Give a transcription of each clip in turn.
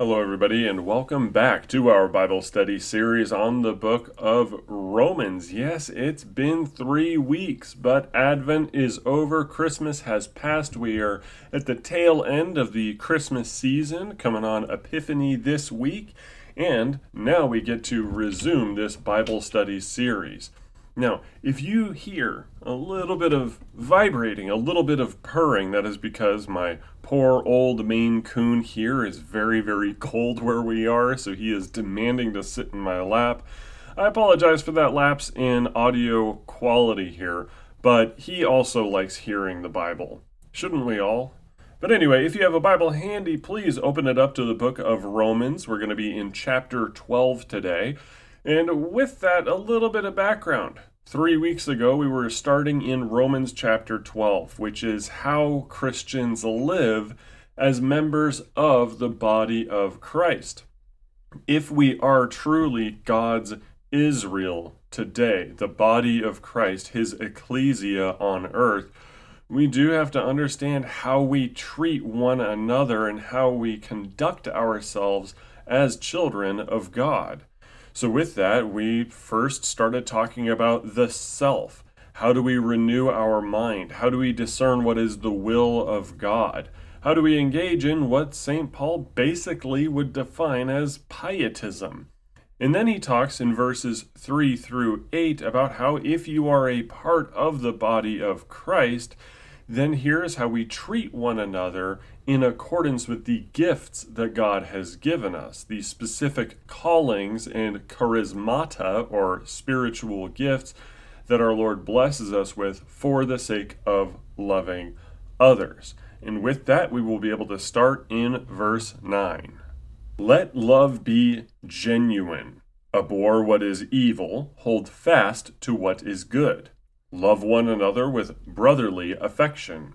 Hello, everybody, and welcome back to our Bible study series on the book of Romans. Yes, it's been three weeks, but Advent is over. Christmas has passed. We are at the tail end of the Christmas season, coming on Epiphany this week, and now we get to resume this Bible study series. Now, if you hear a little bit of vibrating, a little bit of purring, that is because my poor old Maine Coon here is very, very cold where we are, so he is demanding to sit in my lap. I apologize for that lapse in audio quality here, but he also likes hearing the Bible. Shouldn't we all? But anyway, if you have a Bible handy, please open it up to the book of Romans. We're going to be in chapter 12 today. And with that, a little bit of background. Three weeks ago, we were starting in Romans chapter 12, which is how Christians live as members of the body of Christ. If we are truly God's Israel today, the body of Christ, his ecclesia on earth, we do have to understand how we treat one another and how we conduct ourselves as children of God. So, with that, we first started talking about the self. How do we renew our mind? How do we discern what is the will of God? How do we engage in what St. Paul basically would define as pietism? And then he talks in verses 3 through 8 about how if you are a part of the body of Christ, then here's how we treat one another in accordance with the gifts that God has given us, the specific callings and charismata or spiritual gifts that our Lord blesses us with for the sake of loving others. And with that, we will be able to start in verse 9. Let love be genuine. Abhor what is evil, hold fast to what is good. Love one another with brotherly affection.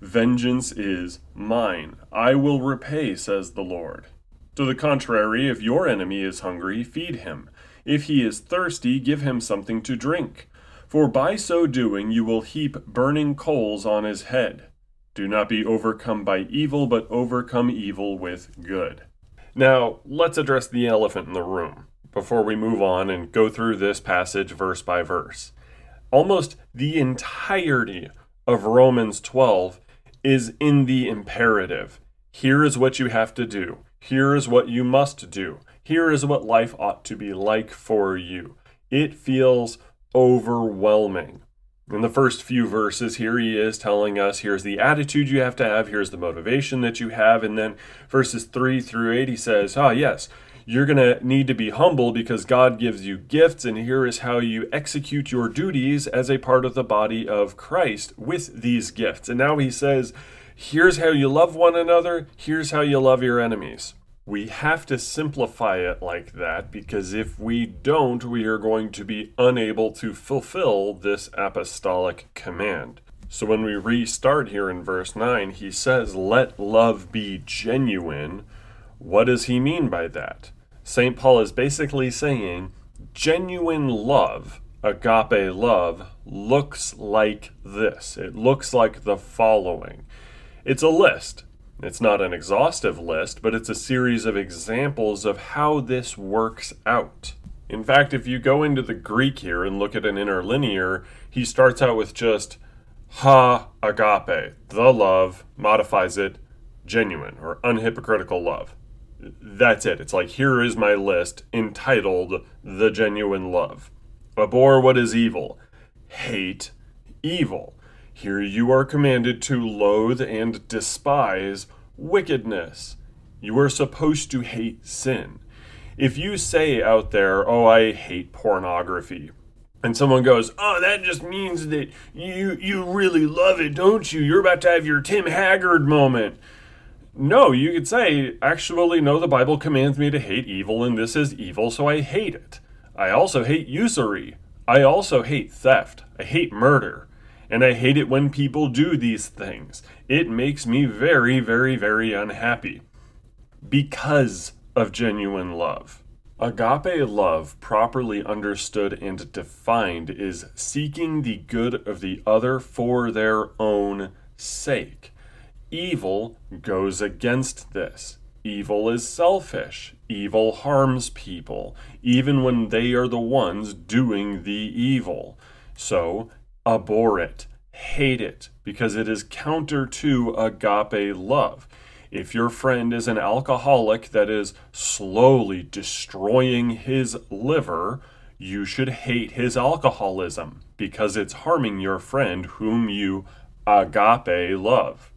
Vengeance is mine. I will repay, says the Lord. To the contrary, if your enemy is hungry, feed him. If he is thirsty, give him something to drink. For by so doing you will heap burning coals on his head. Do not be overcome by evil, but overcome evil with good. Now, let's address the elephant in the room before we move on and go through this passage verse by verse. Almost the entirety of Romans 12 is in the imperative. Here is what you have to do. Here is what you must do. Here is what life ought to be like for you. It feels overwhelming. In the first few verses, here he is telling us here's the attitude you have to have, here's the motivation that you have. And then verses 3 through 8, he says, Ah, yes, you're going to need to be humble because God gives you gifts, and here is how you execute your duties as a part of the body of Christ with these gifts. And now he says, here's how you love one another, here's how you love your enemies. We have to simplify it like that because if we don't, we are going to be unable to fulfill this apostolic command. So when we restart here in verse 9, he says, Let love be genuine. What does he mean by that? St. Paul is basically saying genuine love, agape love, looks like this. It looks like the following. It's a list. It's not an exhaustive list, but it's a series of examples of how this works out. In fact, if you go into the Greek here and look at an interlinear, he starts out with just ha agape, the love, modifies it genuine or unhypocritical love. That's it. It's like, here is my list entitled The Genuine Love. Abhor what is evil, hate evil. Here you are commanded to loathe and despise wickedness. You are supposed to hate sin. If you say out there, oh, I hate pornography, and someone goes, "Oh, that just means that you you really love it, don't you? You're about to have your Ted Haggard moment." No, you could say, actually, no, the Bible commands me to hate evil, and this is evil, so I hate it. I also hate usury. I also hate theft. I hate murder. And I hate it when people do these things. It makes me very, very, very unhappy. Because of genuine love. Agape love, properly understood and defined, is seeking the good of the other for their own sake. Evil goes against this. Evil is selfish. Evil harms people, even when they are the ones doing the evil. So, abhor it, hate it, because it is counter to agape love. If your friend is an alcoholic that is slowly destroying his liver, you should hate his alcoholism because it's harming your friend whom you agape love.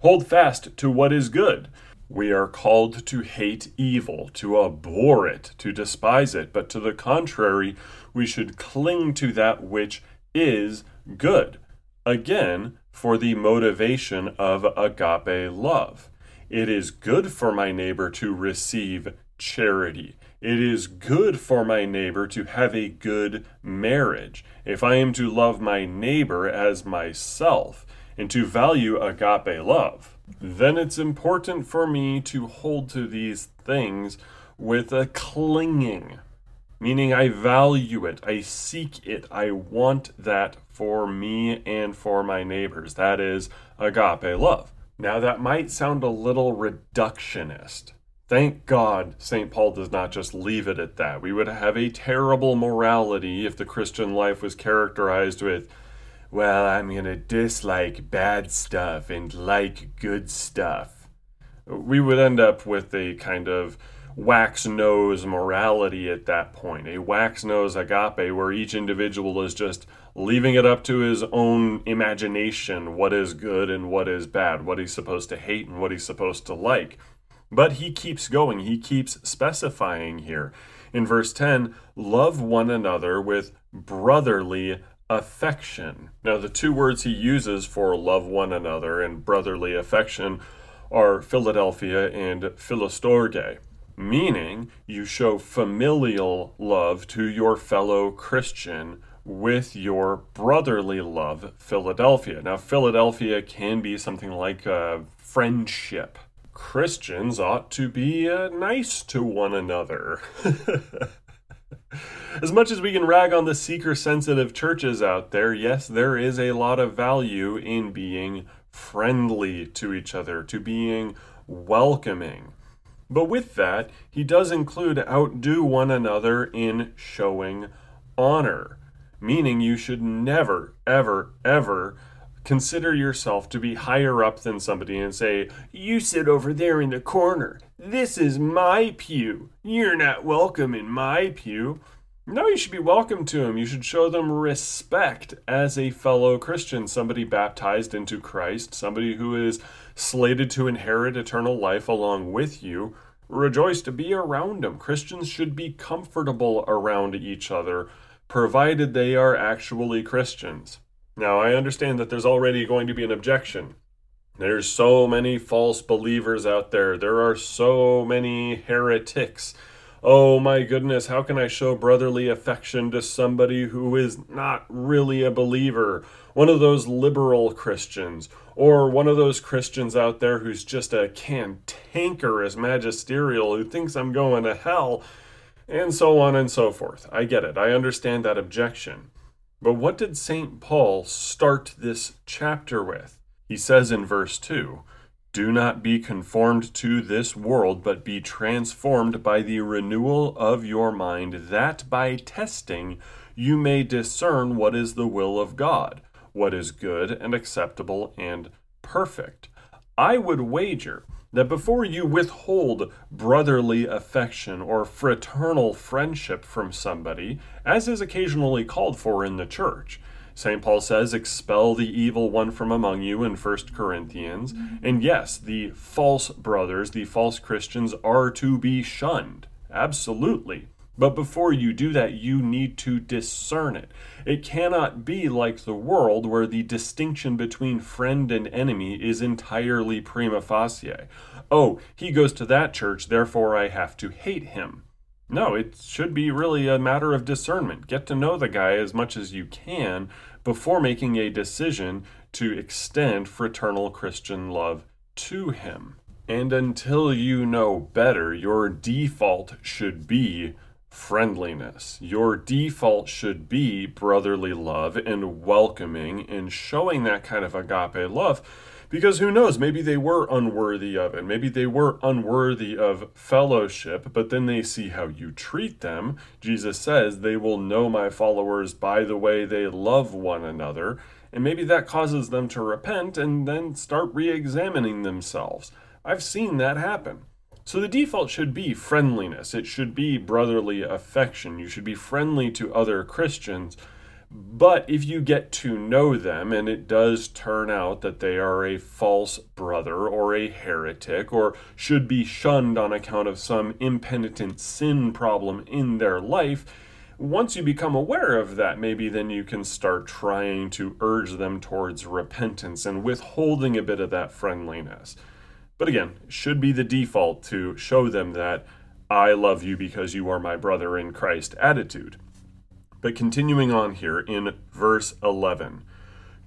Hold fast to what is good. We are called to hate evil, to abhor it, to despise it, but to the contrary, we should cling to that which is good. Again, for the motivation of agape love. It is good for my neighbor to receive charity. It is good for my neighbor to have a good marriage. If I am to love my neighbor as myself, and to value agape love, then it's important for me to hold to these things with a clinging, meaning I value it, I seek it, I want that for me and for my neighbors. That is agape love. Now, that might sound a little reductionist. Thank God St. Paul does not just leave it at that. We would have a terrible morality if the Christian life was characterized with well, I'm to dislike bad stuff and like good stuff. We would end up with a kind of wax nose morality at that point, a wax nose agape, where each individual is just leaving it up to his own imagination what is good and what is bad, what he's supposed to hate and what he's supposed to like. But he keeps going, he keeps specifying here. In verse 10, love one another with brotherly affection. Now, the two words he uses for love one another and brotherly affection are Philadelphia and Philostorge, meaning you show familial love to your fellow Christian with your brotherly love, Philadelphia. Now, Philadelphia can be something like a friendship. Christians ought to be uh, nice to one another. as much as we can rag on the seeker sensitive churches out there, yes, there is a lot of value in being friendly to each other, to being welcoming. But with that, he does include outdo one another in showing honor, meaning you should never, ever, ever consider yourself to be higher up than somebody and say, You sit over there in the corner. This is my pew. You're not welcome in my pew. No, you should be welcome to them. You should show them respect as a fellow Christian, somebody baptized into Christ, somebody who is slated to inherit eternal life along with you. Rejoice to be around them. Christians should be comfortable around each other, provided they are actually Christians. Now, I understand that there's already going to be an objection. There's so many false believers out there. There are so many heretics oh my goodness, how can I show brotherly affection to somebody who is not really a believer? One of those liberal Christians, or one of those Christians out there who's just a cantankerous magisterial who thinks I'm going to hell, and so on and so forth. I get it. I understand that objection. But what did St. Paul start this chapter with? He says in verse 2 do not be conformed to this world, but be transformed by the renewal of your mind, that by testing you may discern what is the will of God, what is good and acceptable and perfect. I would wager that before you withhold brotherly affection or fraternal friendship from somebody, as is occasionally called for in the church, St. Paul says, expel the evil one from among you in 1 Corinthians. Mm-hmm. And yes, the false brothers, the false Christians, are to be shunned. Absolutely. But before you do that, you need to discern it. It cannot be like the world where the distinction between friend and enemy is entirely prima facie. Oh, he goes to that church, therefore I have to hate him. No, it should be really a matter of discernment. Get to know the guy as much as you can before making a decision to extend fraternal Christian love to him. And until you know better, your default should be friendliness. Your default should be brotherly love and welcoming and showing that kind of agape love. Because who knows, maybe they were unworthy of it. Maybe they were unworthy of fellowship, but then they see how you treat them. Jesus says, They will know my followers by the way they love one another. And maybe that causes them to repent and then start re examining themselves. I've seen that happen. So the default should be friendliness. It should be brotherly affection. You should be friendly to other Christians. But if you get to know them and it does turn out that they are a false brother or a heretic or should be shunned on account of some impenitent sin problem in their life, once you become aware of that, maybe then you can start trying to urge them towards repentance and withholding a bit of that friendliness. But again, should be the default to show them that I love you because you are my brother in Christ attitude. But continuing on here in verse 11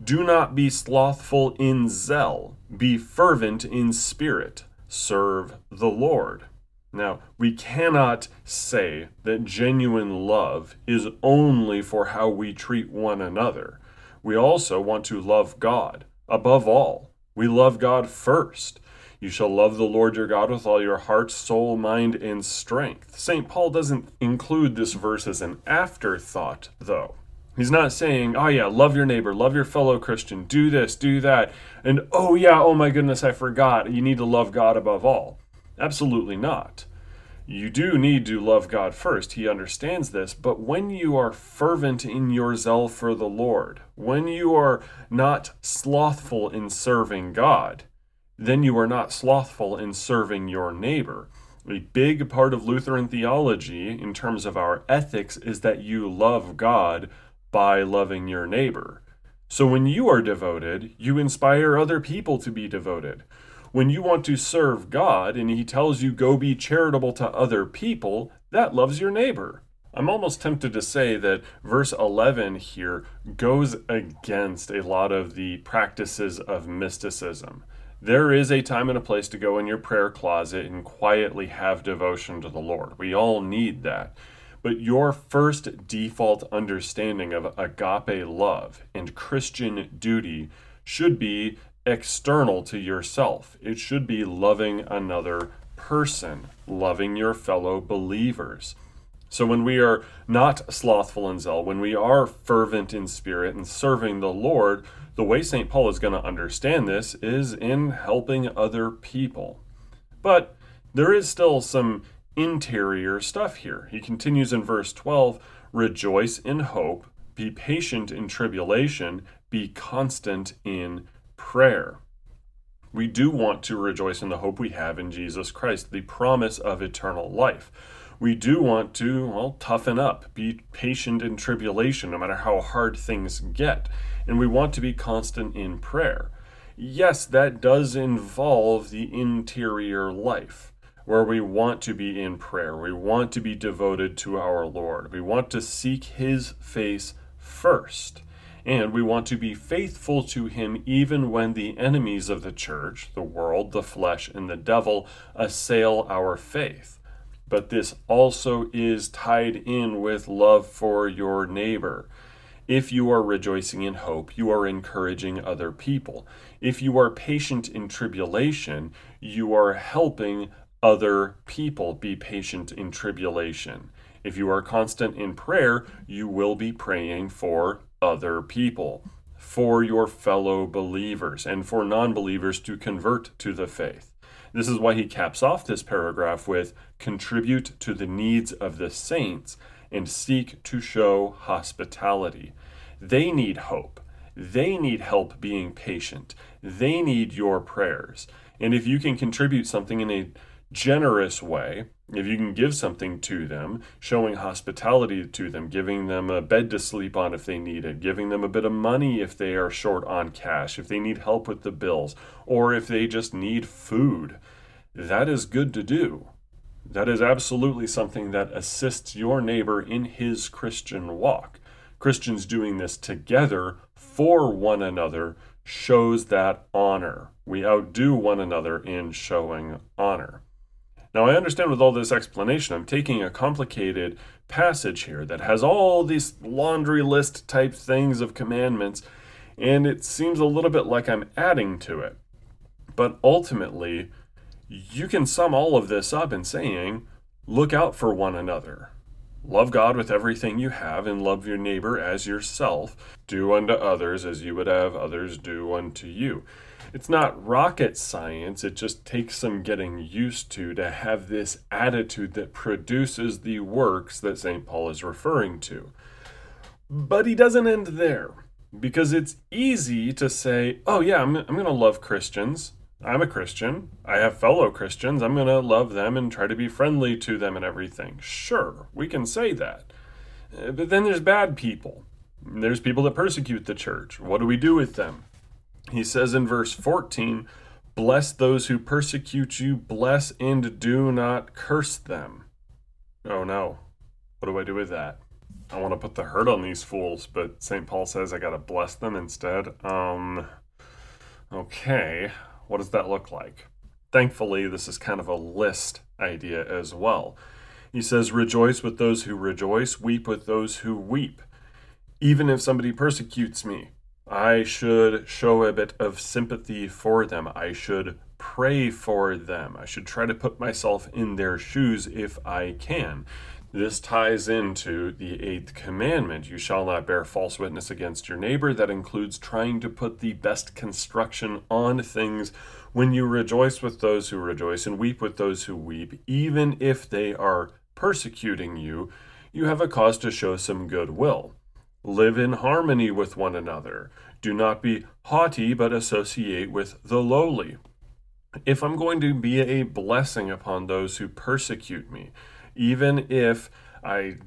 Do not be slothful in zeal, be fervent in spirit, serve the Lord. Now, we cannot say that genuine love is only for how we treat one another. We also want to love God above all. We love God first. You shall love the Lord your God with all your heart, soul, mind, and strength. St. Paul doesn't include this verse as an afterthought, though. He's not saying, oh yeah, love your neighbor, love your fellow Christian, do this, do that, and oh yeah, oh my goodness, I forgot. You need to love God above all. Absolutely not. You do need to love God first. He understands this. But when you are fervent in your zeal for the Lord, when you are not slothful in serving God, then you are not slothful in serving your neighbor. A big part of Lutheran theology, in terms of our ethics, is that you love God by loving your neighbor. So when you are devoted, you inspire other people to be devoted. When you want to serve God and He tells you go be charitable to other people, that loves your neighbor. I'm almost tempted to say that verse 11 here goes against a lot of the practices of mysticism. There is a time and a place to go in your prayer closet and quietly have devotion to the Lord. We all need that. But your first default understanding of agape love and Christian duty should be external to yourself. It should be loving another person, loving your fellow believers. So when we are not slothful in zeal, when we are fervent in spirit and serving the Lord, the way St. Paul is going to understand this is in helping other people. But there is still some interior stuff here. He continues in verse 12 Rejoice in hope, be patient in tribulation, be constant in prayer. We do want to rejoice in the hope we have in Jesus Christ, the promise of eternal life we do want to, well, toughen up, be patient in tribulation, no matter how hard things get. And we want to be constant in prayer. Yes, that does involve the interior life, where we want to be in prayer. We want to be devoted to our Lord. We want to seek His face first. And we want to be faithful to Him even when the enemies of the church, the world, the flesh, and the devil, assail our faith but this also is tied in with love for your neighbor. If you are rejoicing in hope, you are encouraging other people. If you are patient in tribulation, you are helping other people be patient in tribulation. If you are constant in prayer, you will be praying for other people, for your fellow believers, and for non believers to convert to the faith. This is why he caps off this paragraph with contribute to the needs of the saints and seek to show hospitality. They need hope. They need help being patient. They need your prayers. And if you can contribute something in a generous way, if you can give something to them, showing hospitality to them, giving them a bed to sleep on if they need it, giving them a bit of money if they are short on cash, if they need help with the bills, or if they just need food, that is good to do. That is absolutely something that assists your neighbor in his Christian walk. Christians doing this together for one another shows that honor. We outdo one another in showing honor. Now, I understand with all this explanation, I'm taking a complicated passage here that has all these laundry list type things of commandments, and it seems a little bit like I'm adding to it. But ultimately, you can sum all of this up in saying, look out for one another. Love God with everything you have and love your neighbor as yourself. Do unto others as you would have others do unto you. It's not rocket science, it just takes some getting used to to have this attitude that produces the works that St. Paul is referring to. But he doesn't end there because it's easy to say, oh, yeah, I'm, I'm going to love Christians. I'm a Christian. I have fellow Christians. I'm going to love them and try to be friendly to them and everything. Sure, we can say that. Uh, but then there's bad people. There's people that persecute the church. What do we do with them? He says in verse 14, Bless those who persecute you, bless and do not curse them. Oh no. What do I do with that? I want to put the hurt on these fools, but St. Paul says I got to bless them instead. Um, okay. What does that look like? Thankfully, this is kind of a list idea as well. He says, Rejoice with those who rejoice, weep with those who weep. Even if somebody persecutes me, I should show a bit of sympathy for them. I should pray for them. I should try to put myself in their shoes if I can. This ties into the eighth commandment you shall not bear false witness against your neighbor. That includes trying to put the best construction on things when you rejoice with those who rejoice and weep with those who weep, even if they are persecuting you, you have a cause to show some goodwill. Live in harmony with one another. Do not be haughty, but associate with the lowly. If I'm going to be a blessing upon those who persecute me, even if I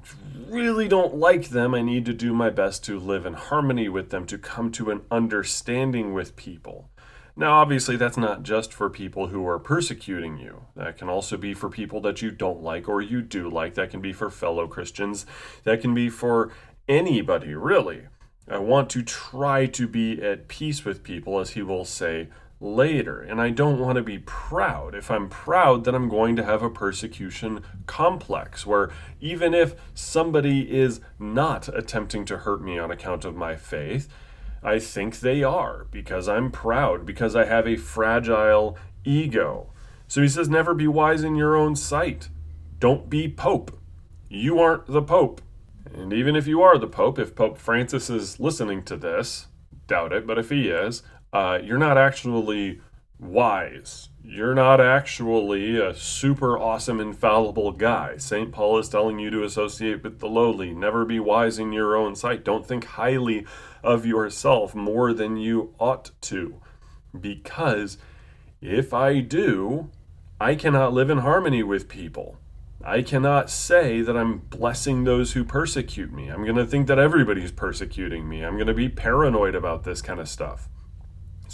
really don't like them, I need to do my best to live in harmony with them, to come to an understanding with people. Now, obviously, that's not just for people who are persecuting you. That can also be for people that you don't like or you do like. That can be for fellow Christians. That can be for anybody, really. I want to try to be at peace with people, as he will say later. And I don't want to be proud. If I'm proud, then I'm going to have a persecution complex where even if somebody is not attempting to hurt me on account of my faith, I think they are because I'm proud, because I have a fragile ego. So he says, never be wise in your own sight. Don't be Pope. You aren't the Pope. And even if you are the Pope, if Pope Francis is listening to this, doubt it, but if he is, uh, you're not actually wise. You're not actually a super awesome, infallible guy. St. Paul is telling you to associate with the lowly. Never be wise in your own sight. Don't think highly of yourself more than you ought to. Because if I do, I cannot live in harmony with people. I cannot say that I'm blessing those who persecute me. I'm going to think that everybody's persecuting me. I'm going to be paranoid about this kind of stuff.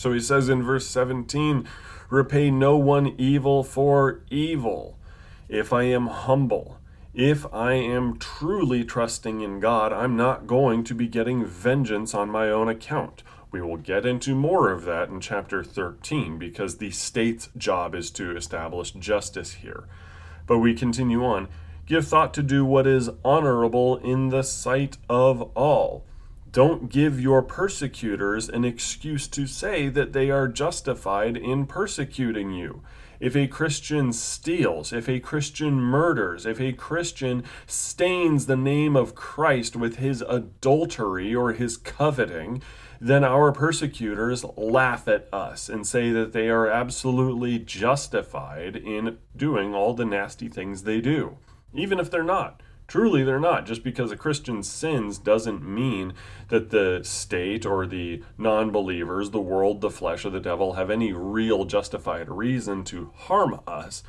So he says in verse 17, Repay no one evil for evil. If I am humble, if I am truly trusting in God, I'm not going to be getting vengeance on my own account. We will get into more of that in chapter 13 because the state's job is to establish justice here. But we continue on. Give thought to do what is honorable in the sight of all. Don't give your persecutors an excuse to say that they are justified in persecuting you. if a Christian steals, if a Christian murders, if a Christian stains the name of Christ with his adultery or his coveting, then our persecutors laugh at us and say that they are absolutely justified in doing all the nasty things they do, even if they're not. Truly, they're not. Just because a Christian sins doesn't mean that the state or the non believers, the world, the flesh, or the devil have any real justified reason to harm us.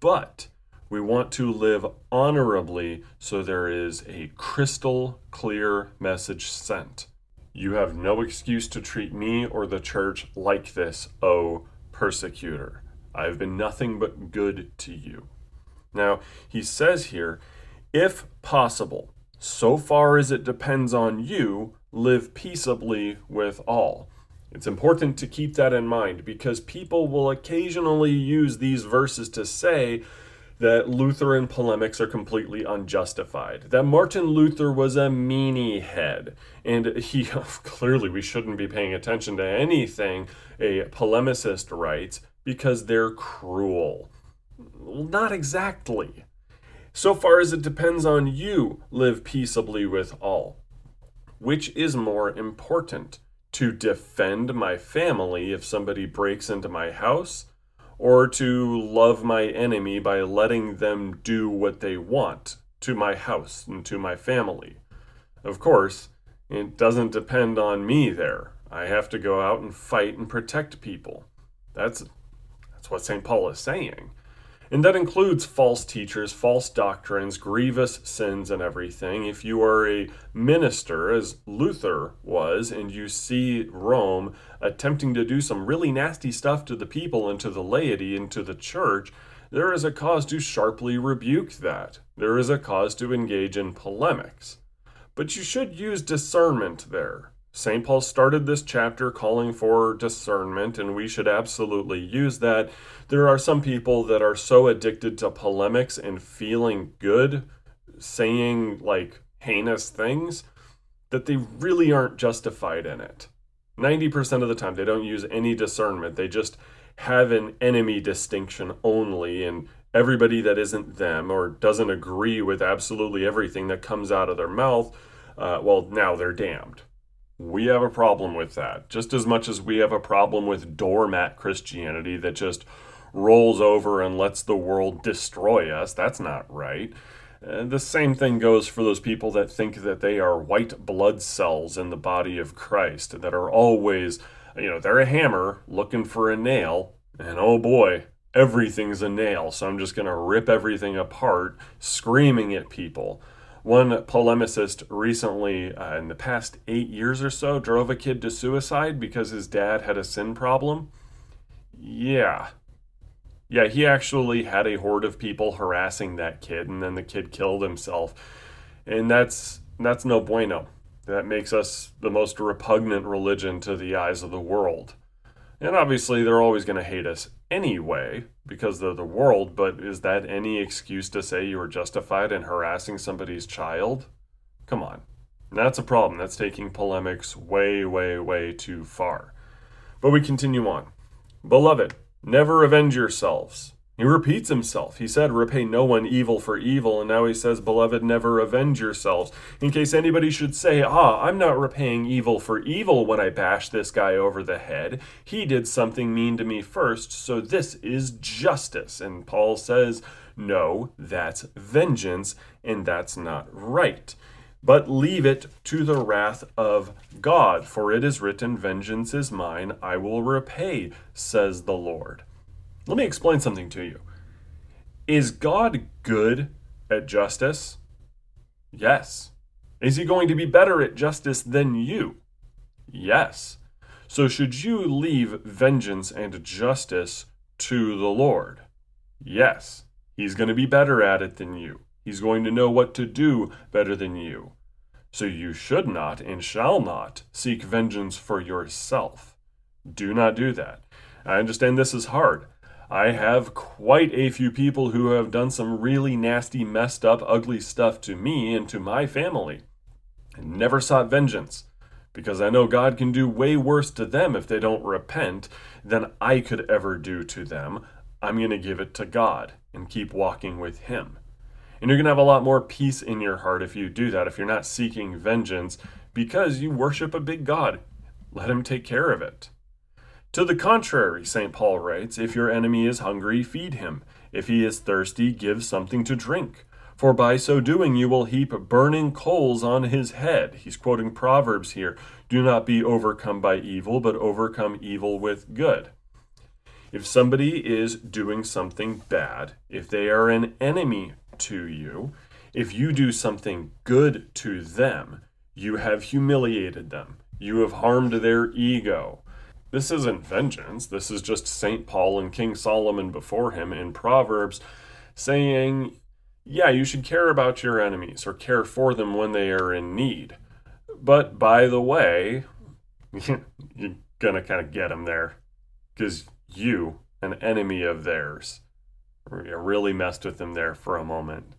But we want to live honorably so there is a crystal clear message sent. You have no excuse to treat me or the church like this, O persecutor. I have been nothing but good to you. Now, he says here, if possible, so far as it depends on you, live peaceably with all. It's important to keep that in mind because people will occasionally use these verses to say that Lutheran polemics are completely unjustified, that Martin Luther was a meanie head, and he clearly we shouldn't be paying attention to anything a polemicist writes because they're cruel. Not exactly. So far as it depends on you, live peaceably with all. Which is more important? To defend my family if somebody breaks into my house, or to love my enemy by letting them do what they want to my house and to my family? Of course, it doesn't depend on me there. I have to go out and fight and protect people. That's that's what St. Paul is saying. And that includes false teachers, false doctrines, grievous sins, and everything. If you are a minister, as Luther was, and you see Rome attempting to do some really nasty stuff to the people and to the laity and to the church, there is a cause to sharply rebuke that. There is a cause to engage in polemics. But you should use discernment there. St. Paul started this chapter calling for discernment, and we should absolutely use that. There are some people that are so addicted to polemics and feeling good, saying like heinous things, that they really aren't justified in it. 90% of the time, they don't use any discernment. They just have an enemy distinction only, and everybody that isn't them or doesn't agree with absolutely everything that comes out of their mouth, uh, well, now they're damned. We have a problem with that, just as much as we have a problem with doormat Christianity that just rolls over and lets the world destroy us. That's not right. Uh, the same thing goes for those people that think that they are white blood cells in the body of Christ, that are always, you know, they're a hammer looking for a nail, and oh boy, everything's a nail, so I'm just going to rip everything apart, screaming at people. One polemicist recently, uh, in the past eight years or so, drove a kid to suicide because his dad had a sin problem. Yeah. Yeah, he actually had a horde of people harassing that kid, and then the kid killed himself. And that's that's no bueno. That makes us the most repugnant religion to the eyes of the world. And obviously, they're always going to hate us anyway because they're the world, but is that any excuse to say you were justified in harassing somebody's child? Come on. That's a problem. That's taking polemics way, way, way too far. But we continue on. Beloved, never avenge yourselves. He repeats himself. He said, Repay no one evil for evil, and now he says, Beloved, never avenge yourselves. In case anybody should say, Ah, I'm not repaying evil for evil when I bash this guy over the head. He did something mean to me first, so this is justice. And Paul says, No, that's vengeance, and that's not right. But leave it to the wrath of God, for it is written, Vengeance is mine, I will repay, says the Lord. Let me explain something to you. Is God good at justice? Yes. Is he going to be better at justice than you? Yes. So should you leave vengeance and justice to the Lord? Yes. He's going to be better at it than you. He's going to know what to do better than you. So you should not and shall not seek vengeance for yourself. Do not do that. I understand this is hard. I have quite a few people who have done some really nasty, messed up, ugly stuff to me and to my family. and never sought vengeance because I know God can do way worse to them if they don't repent than I could ever do to them. I'm going to give it to God and keep walking with Him. And you're going to have a lot more peace in your heart if you do that, if you're not seeking vengeance because you worship a big God. Let Him take care of it. To the contrary, St. Paul writes, if your enemy is hungry, feed him. If he is thirsty, give something to drink. For by so doing, you will heap burning coals on his head. He's quoting Proverbs here. Do not be overcome by evil, but overcome evil with good. If somebody is doing something bad, if they are an enemy to you, if you do something good to them, you have humiliated them. You have harmed their ego. This isn't vengeance. This is just St. Paul and King Solomon before him in Proverbs saying, yeah, you should care about your enemies or care for them when they are in need. But by the way, you're going to kind of get them there because you, an enemy of theirs, really messed with them there for a moment.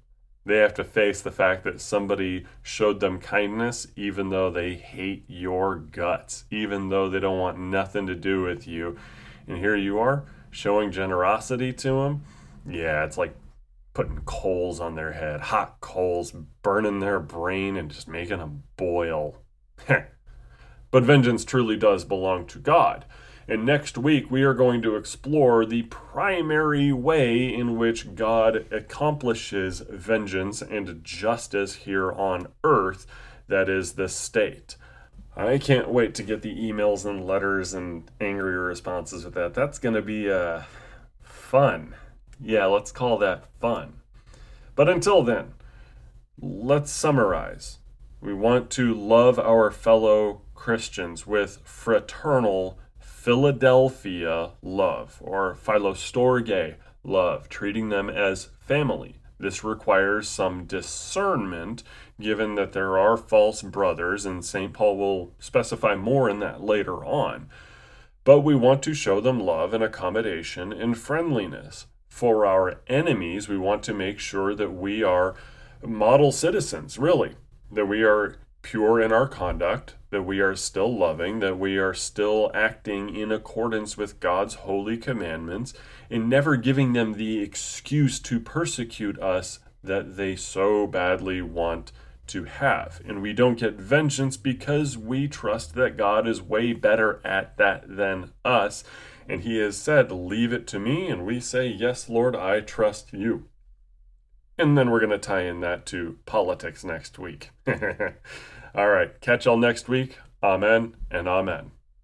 They have to face the fact that somebody showed them kindness even though they hate your guts, even though they don't want nothing to do with you. And here you are showing generosity to them. Yeah, it's like putting coals on their head, hot coals, burning their brain and just making them boil. but vengeance truly does belong to God. And next week, we are going to explore the primary way in which God accomplishes vengeance and justice here on earth that is, the state. I can't wait to get the emails and letters and angry responses with that. That's going to be uh, fun. Yeah, let's call that fun. But until then, let's summarize. We want to love our fellow Christians with fraternal Philadelphia love or philostorge love, treating them as family. This requires some discernment, given that there are false brothers, and St. Paul will specify more in that later on. But we want to show them love and accommodation and friendliness. For our enemies, we want to make sure that we are model citizens, really, that we are pure in our conduct, that we are still loving, that we are still acting in accordance with God's holy commandments, and never giving them the excuse to persecute us that they so badly want to have. And we don't get vengeance because we trust that God is way better at that than us. And He has said, Leave it to me. And we say, Yes, Lord, I trust you. And then we're going to tie in that to politics next week. all right, catch y'all next week. Amen and amen.